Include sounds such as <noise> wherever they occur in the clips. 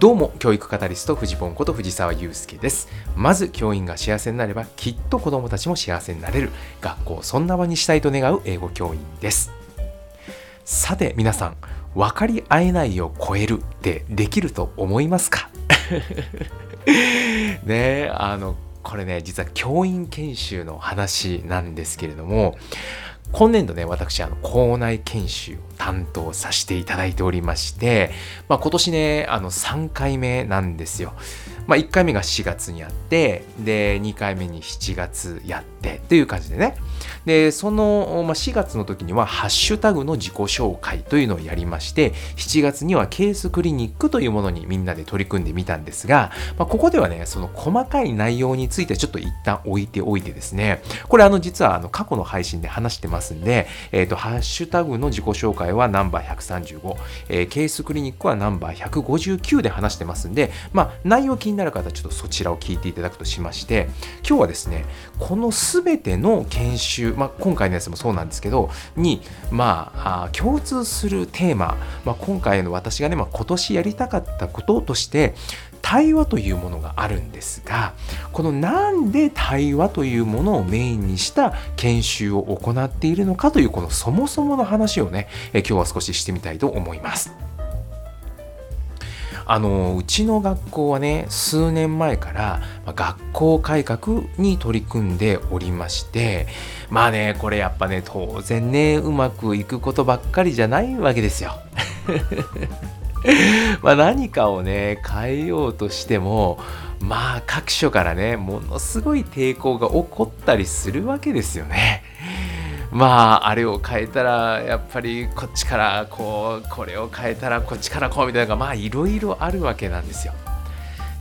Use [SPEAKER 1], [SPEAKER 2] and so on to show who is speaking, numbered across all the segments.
[SPEAKER 1] どうも教育カタリスト藤本こと藤沢祐介です。まず教員が幸せになればきっと子どもたちも幸せになれる。学校そんな場にしたいと願う英語教員です。さて皆さん分かり合えないを超えるってできると思いますか？<laughs> ねえあのこれね実は教員研修の話なんですけれども今年度ね、私、あの、校内研修を担当させていただいておりまして、まあ、今年ね、あの、3回目なんですよ。まあ、1回目が4月にやって、で、2回目に7月やってという感じでね。で、その、まあ、4月の時には、ハッシュタグの自己紹介というのをやりまして、7月にはケースクリニックというものにみんなで取り組んでみたんですが、まあ、ここではね、その細かい内容についてちょっと一旦置いておいてですね、これあの、実はあの、過去の配信で話してますんで、えっ、ー、と、ハッシュタグの自己紹介はナンバー135、えー、ケースクリニックはナンバー159で話してますんで、まあ、内容気になる方は、ちょっとそちらを聞いていただくとしまして、今日はですね、この全ての研修、まあ、今回のやつもそうなんですけど、に、まあ、共通するテーマ、まあ、今回の私がね、まあ、今年やりたかったこととして、対話というものがあるんですがこのなんで対話というものをメインにした研修を行っているのかというこのそもそもの話をね今日は少ししてみたいと思います。あのうちの学校はね数年前から学校改革に取り組んでおりましてまあねこれやっぱね当然ねうまくいくことばっかりじゃないわけですよ。<laughs> ま何かをね変えようとしてもまあ各所からねものすごい抵抗が起こったりするわけですよね。まああれを変えたらやっぱりこっちからこうこれを変えたらこっちからこうみたいなのがまあいろいろあるわけなんですよ。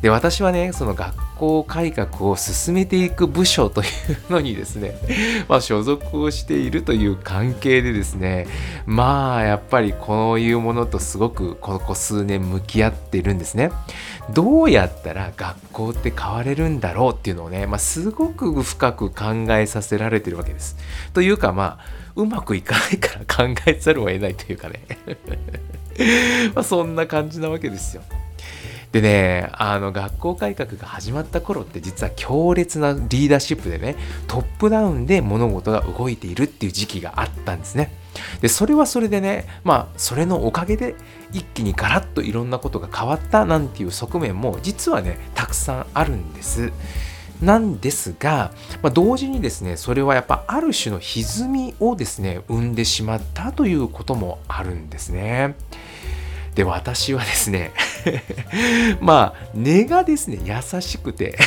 [SPEAKER 1] で私はねその学校改革を進めていく部署というのにですね <laughs> まあ所属をしているという関係でですねまあやっぱりこういうものとすごくここ数年向き合っているんですね。どうやったら学校って変われるんだろうっていうのをね、まあ、すごく深く考えさせられてるわけです。というかまあうまくいかないから考えざるを得ないというかね。<laughs> まあそんな感じなわけですよ。でね、あの学校改革が始まった頃って実は強烈なリーダーシップでね、トップダウンで物事が動いているっていう時期があったんですね。で、それはそれでね、まあ、それのおかげで一気にガラッといろんなことが変わったなんていう側面も実はね、たくさんあるんです。なんですが、まあ、同時にですねそれはやっぱある種の歪みをですね生んでしまったということもあるんですね。で私はですね <laughs> まあ根がですね優しくて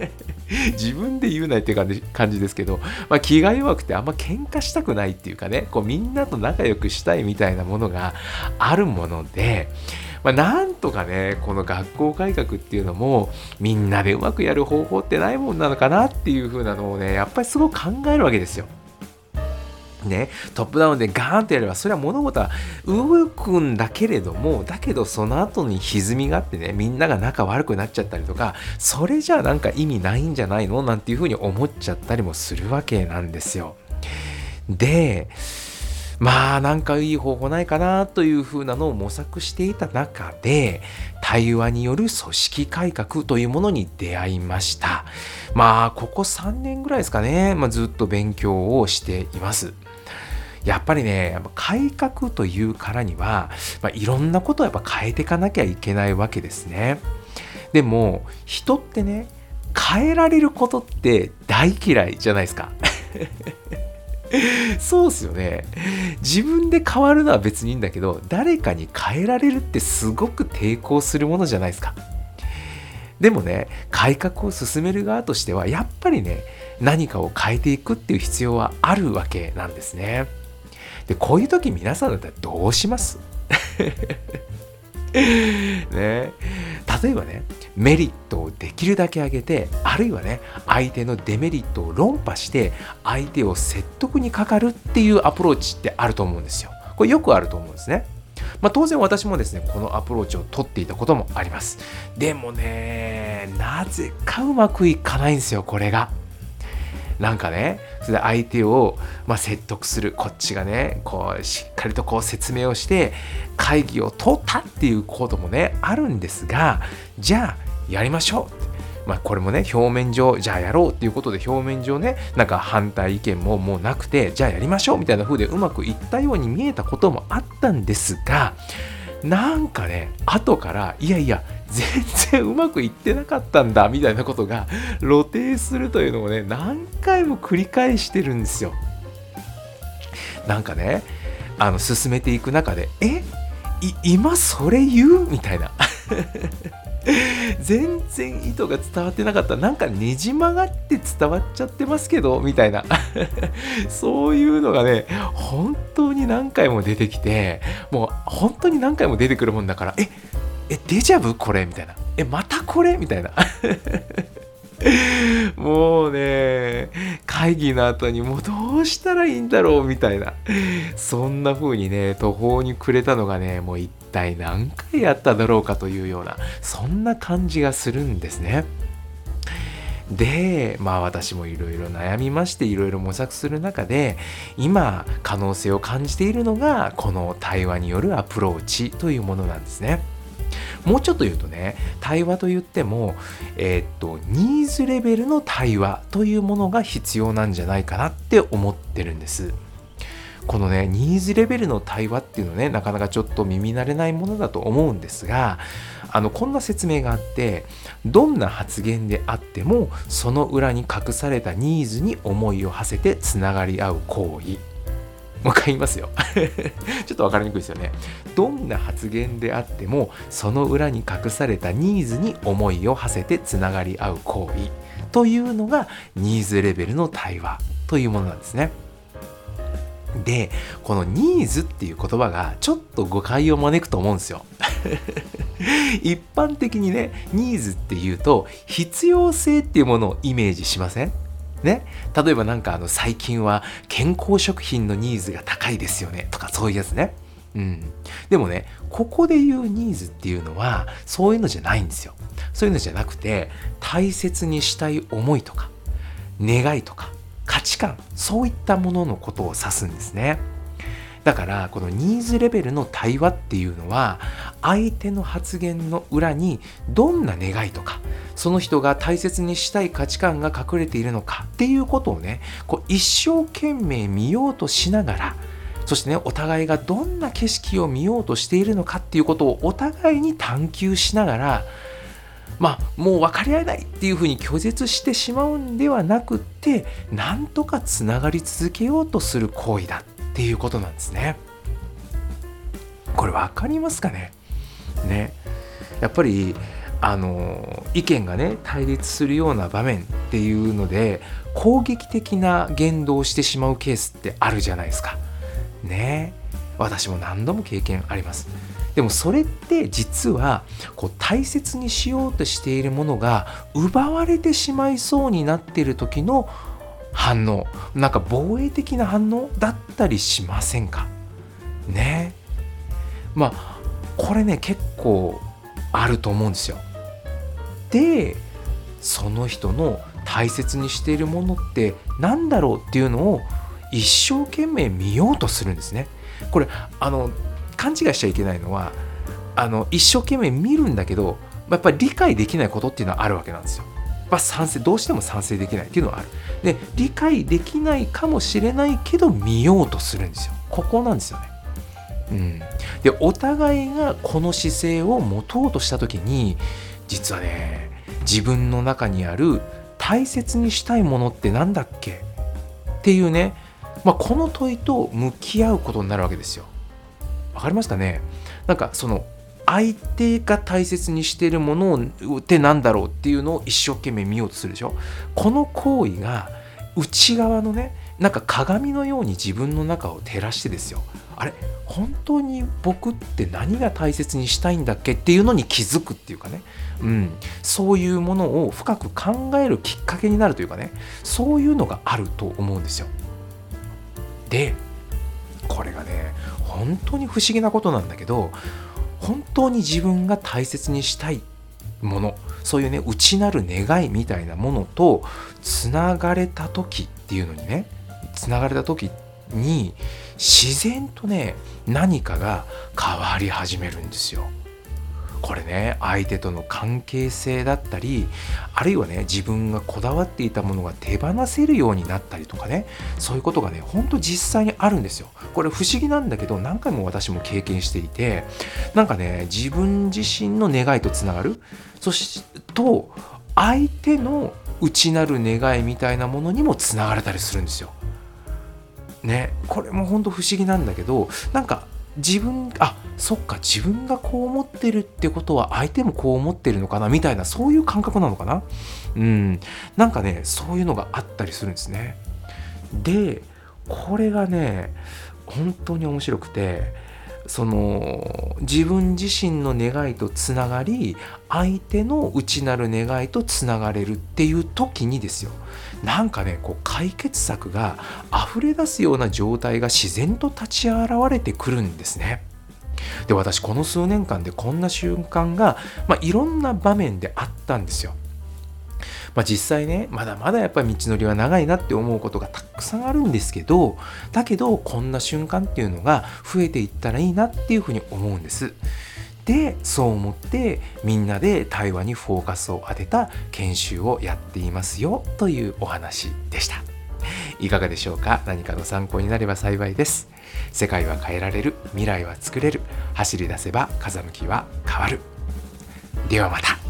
[SPEAKER 1] <laughs> 自分で言うなっていう感じですけど、まあ、気が弱くてあんま喧嘩したくないっていうかねこうみんなと仲良くしたいみたいなものがあるものでまあ、なんとかね、この学校改革っていうのも、みんなでうまくやる方法ってないもんなのかなっていう風なのをね、やっぱりすごく考えるわけですよ。ね、トップダウンでガーンとやればそれは物事は動くんだけれどもだけどその後に歪みがあってねみんなが仲悪くなっちゃったりとかそれじゃあなんか意味ないんじゃないの？なんていうふうに思っちゃったりもするわけなんですよ。でまあなんかいい方法ないかなというふうなのを模索していた中で対話による組織改革というものに出会いました。まあここ3年ぐらいですかね、まあ、ずっと勉強をしています。やっぱりね、改革というからには、まあ、いろんなことをやっぱ変えていかなきゃいけないわけですね。でも、人ってね、変えられることって大嫌いじゃないですか。<laughs> そうっすよね。自分で変わるのは別にいいんだけど、誰かに変えられるってすごく抵抗するものじゃないですか。でもね、改革を進める側としては、やっぱりね、何かを変えていくっていう必要はあるわけなんですね。でこういう時皆さんだったらどうします？<laughs> ね。例えばねメリットをできるだけ上げてあるいはね相手のデメリットを論破して相手を説得にかかるっていうアプローチってあると思うんですよ。これよくあると思うんですね。まあ、当然私もですねこのアプローチを取っていたこともあります。でもねなぜかうまくいかないんですよこれが。なんかねそれで相手を、まあ、説得する。こっちがねこうしっかりとこう説明をして会議を取ったっていうこともねあるんですがじゃあやりましょうまあ、これもね表面上じゃあやろうっていうことで表面上ねなんか反対意見ももうなくてじゃあやりましょうみたいな風でうまくいったように見えたこともあったんですがなんかね後からいやいや全然うまくいってなかったんだみたいなことが <laughs> 露呈するというのをね何回も繰り返してるんですよ。なんかねあの進めていく中でえ？今それ言う？みたいな。<laughs> 全然意図が伝わってなかった。なんかねじ曲がって伝わっちゃってますけど？みたいな。<laughs> そういうのがね本当に何回も出てきてもう本当に何回も出てくるもんだからえ？えデジャブ？これ？みたいな。えまたこれ？みたいな。<laughs> もうね、会議の後にもうどうしたらいいんだろう？みたいな、そんな風にね、途方に暮れたのがね、もう一体何回あっただろうかというような、そんな感じがするんですね。で、まあ私もいろいろ悩みまして、いろいろ模索する中で、今可能性を感じているのが、この対話によるアプローチというものなんですね。もうちょっと言うとね対話と言っても、えー、っとニーズレベルの対話というものが必要なんじゃないかなって思ってるんです。このねニーズレベルの対話っていうのねなかなかちょっと耳慣れないものだと思うんですがあのこんな説明があってどんな発言であってもその裏に隠されたニーズに思いを馳せてつながり合う行為もう一回言いますよ。<laughs> ちょっと分かりにくいですよね。どんな発言であってもその裏に隠されたニーズに思いを馳せてつながり合う行為というのがニーズレベルの対話というものなんですね。でこのニーズっていう言葉がちょっと誤解を招くと思うんですよ。<laughs> 一般的にねニーズっていうと必要性っていうものをイメージしません？ね、例えばなんかあの最近は健康食品のニーズが高いですよねとかそういうやつね。うん、でもねここで言うニーズっていうのはそういうのじゃないんですよ。そういうのじゃなくて大切にしたい思いとか願いとか価値観そういったもののことを指すんですね。だからこのニーズレベルの対話っていうのは相手の発言の裏にどんな願いとかその人が大切にしたい価値観が隠れているのかっていうことをねこう一生懸命見ようとしながらそしてねお互いがどんな景色を見ようとしているのかっていうことをお互いに探求しながらまあもう分かり合えないっていうふうに拒絶してしまうんではなくってなんとかつながり続けようとする行為だっていうことなんですね。これ分かりますかね？ねやっぱりあの意見がね対立するような場面っていうので攻撃的な言動をしてしまうケースってあるじゃないですか。ね私も何度も経験あります。でもそれって実はこう大切にしようとしているものが奪われてしまいそうになっている時の反応。なんか防衛的な反応だったりしませんか？ね。まあこれね結構あると思うんですよ。でその人の大切にしているものって何だろうっていうのを一生懸命見ようとするんですね。これあの勘違いしちゃいけないのはあの一生懸命見るんだけどやっぱり理解できないことっていうのはあるわけなんですよ。ぱ賛成どうしても賛成できないっていうのはある。で理解できないかもしれないけど見ようとするんですよ。ここなんですよね。うん、でお互いがこの姿勢を持とうとした時に実はね自分の中にある大切にしたいものって何だっけ？っていうね、まあ、この問いと向き合うことになるわけですよ。わかりますかね？なんかその相手が大切にしているものをって何だろうっていうのを一生懸命見ようとするでしょ？この行為が内側のねなんか鏡のように自分の中を照らしてですよ。あれ本当に僕って何が大切にしたいんだっけっていうのに気づくっていうかね、うん、そういうものを深く考えるきっかけになるというかね。そういうのがあると思うんですよ。でこれがね本当に不思議なことなんだけど本当に自分が大切にしたいものそういうね内なる願いみたいなものとつながれた時っていうのにねつながれた時に自然とね何かが変わり始めるんですよ。これね相手との関係性だったりあるいはね自分がこだわっていたものが手放せるようになったりとかねそういうことがねほんと実際にあるんですよこれ不思議なんだけど何回も私も経験していてなんかね自分自身の願いとつながるそしてと相手の内なる願いみたいなものにもつながれたりするんですよ。ねこれも本当不思議なんだけどなんか自分あそっか自分がこう思ってるってことは相手もこう思ってるのかなみたいなそういう感覚なのかな。うん。なんかねそういうのがあったりするんですね。でこれがね本当に面白くてその自分自身の願いとつながり相手の内なる願いとつながれるっていう時にですよ。なんかねこう解決策が溢れ出すような状態が自然と立ち現れてくるんですね。で私この数年間でこんな瞬間が、まあ、いろんな場面であったんですよ。まあ、実際ねまだまだやっぱり道のりは長いなって思うことがたくさんあるんですけどだけどこんな瞬間っていうのが増えていったらいいなっていうふうに思うんです。でそう思ってみんなで対話にフォーカスを当てた研修をやっていますよというお話でした。いかがでしょうか？何かの参考になれば幸いです。世界は変えられる未来は作れる走り出せば風向きは変わる。ではまた。